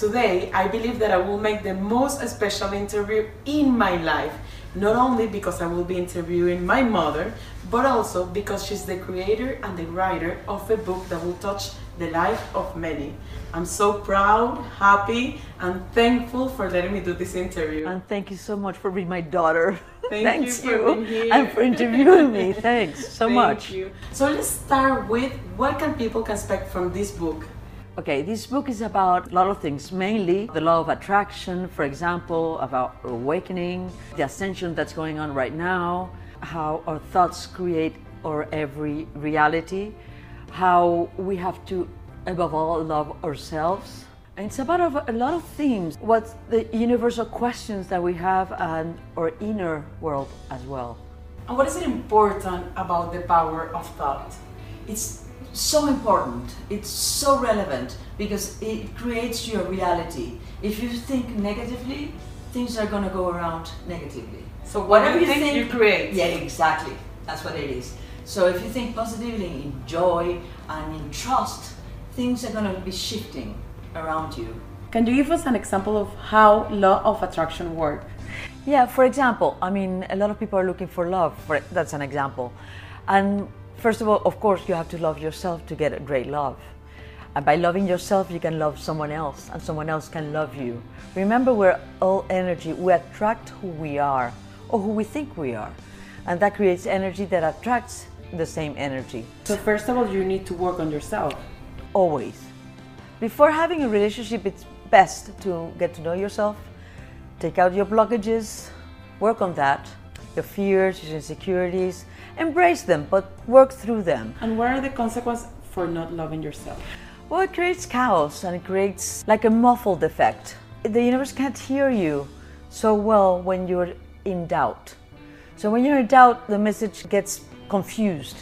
Today, I believe that I will make the most special interview in my life, not only because I will be interviewing my mother, but also because she's the creator and the writer of a book that will touch the life of many. I'm so proud, happy, and thankful for letting me do this interview. And thank you so much for being my daughter. Thank Thanks you for being here. and for interviewing me. Thanks so Thank much. you. So let's start with what can people expect from this book? Okay, this book is about a lot of things, mainly the law of attraction, for example, about awakening, the ascension that's going on right now, how our thoughts create our every reality, how we have to, above all, love ourselves. And it's about a lot of themes, what the universal questions that we have and our inner world as well. And what is it important about the power of thought? It's so important. It's so relevant because it creates your reality. If you think negatively, things are going to go around negatively. So whatever you think, you create. Yeah, exactly. That's what it is. So if you think positively, in joy and in trust, things are going to be shifting around you. Can you give us an example of how law of attraction work? Yeah, for example, I mean, a lot of people are looking for love. For, that's an example. And first of all, of course, you have to love yourself to get a great love. And by loving yourself, you can love someone else, and someone else can love you. Remember, we're all energy. We attract who we are or who we think we are. And that creates energy that attracts the same energy. So first of all, you need to work on yourself. Always. Before having a relationship, it's best to get to know yourself, take out your blockages, work on that, your fears, your insecurities, embrace them, but work through them. And what are the consequences for not loving yourself? Well, it creates chaos and it creates like a muffled effect. The universe can't hear you so well when you're in doubt. So when you're in doubt, the message gets confused.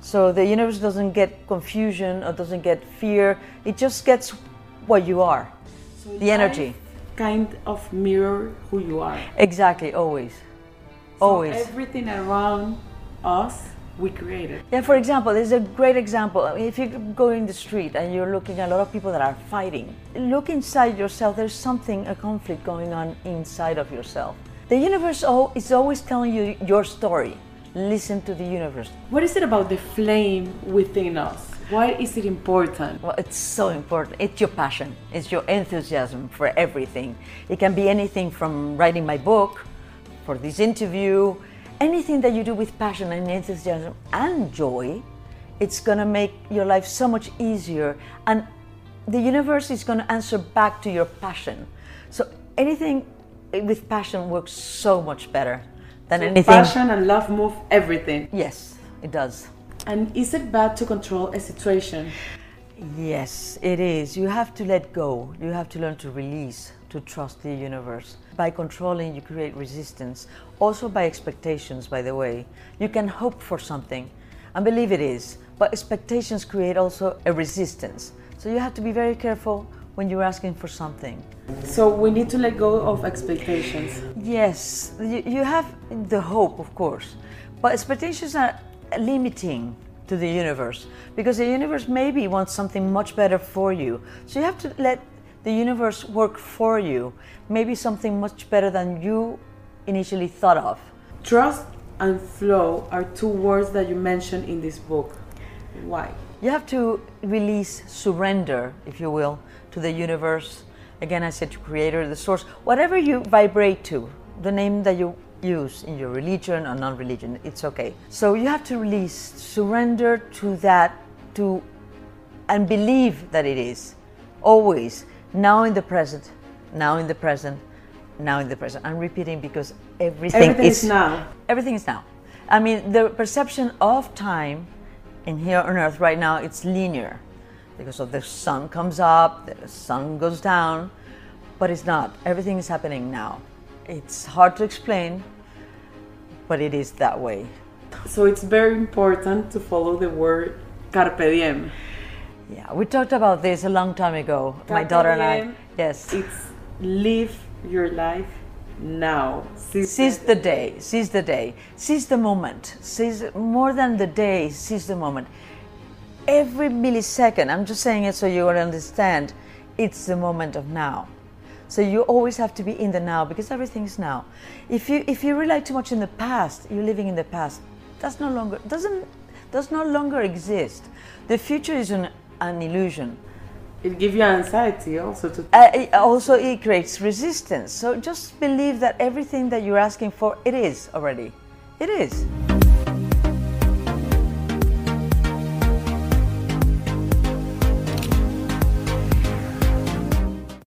So the universe doesn't get confusion or doesn't get fear. It just gets what you are, So the energy. kind of mirror who you are. Exactly, always. So everything around us, we created. Yeah, for example, there's a great example. If you go in the street and you're looking at a lot of people that are fighting, look inside yourself. There's something, a conflict going on inside of yourself. The universe is always telling you your story. Listen to the universe. What is it about the flame within us? Why is it important? Well, it's so important. It's your passion, it's your enthusiasm for everything. It can be anything from writing my book, for this interview, anything that you do with passion and enthusiasm and joy, it's gonna make your life so much easier. And the universe is gonna answer back to your passion. So anything with passion works so much better than So anything. passion and love move everything. Yes, it does. And is it bad to control a situation? Yes, it is. You have to let go. You have to learn to release, to trust the universe. By controlling, you create resistance. Also, by expectations, by the way. You can hope for something and believe it is, but expectations create also a resistance. So, you have to be very careful when you're asking for something. So we need to let go of expectations. Yes, you, you have the hope, of course, but expectations are limiting to the universe because the universe maybe wants something much better for you. So you have to let the universe work for you, maybe something much better than you initially thought of. Trust and flow are two words that you mentioned in this book. Why? You have to release, surrender, if you will, to the universe. Again, I said to creator, the source, whatever you vibrate to, the name that you use in your religion or non-religion, it's okay. So you have to release, surrender to that, to and believe that it is always now in the present, now in the present, now in the present. I'm repeating because everything, Everything is now. Everything is now. I mean, the perception of time in here on Earth right now, it's linear because of the sun comes up, the sun goes down, but it's not. Everything is happening now. It's hard to explain, but it is that way. So it's very important to follow the word carpe diem. Yeah, we talked about this a long time ago. My Carpe daughter and I. Yes. It's live your life now. Seize Seize the day, seize the day, seize the moment, seize more than the day, seize the moment. Every millisecond, I'm just saying it so you will understand, it's the moment of now. So you always have to be in the now because everything's now. If you if you rely too much in the past, you're living in the past. That's no longer doesn't does no longer exist. The future is an, an illusion. It gives you anxiety also to. Uh, it also, it creates resistance. So just believe that everything that you're asking for, it is already. It is.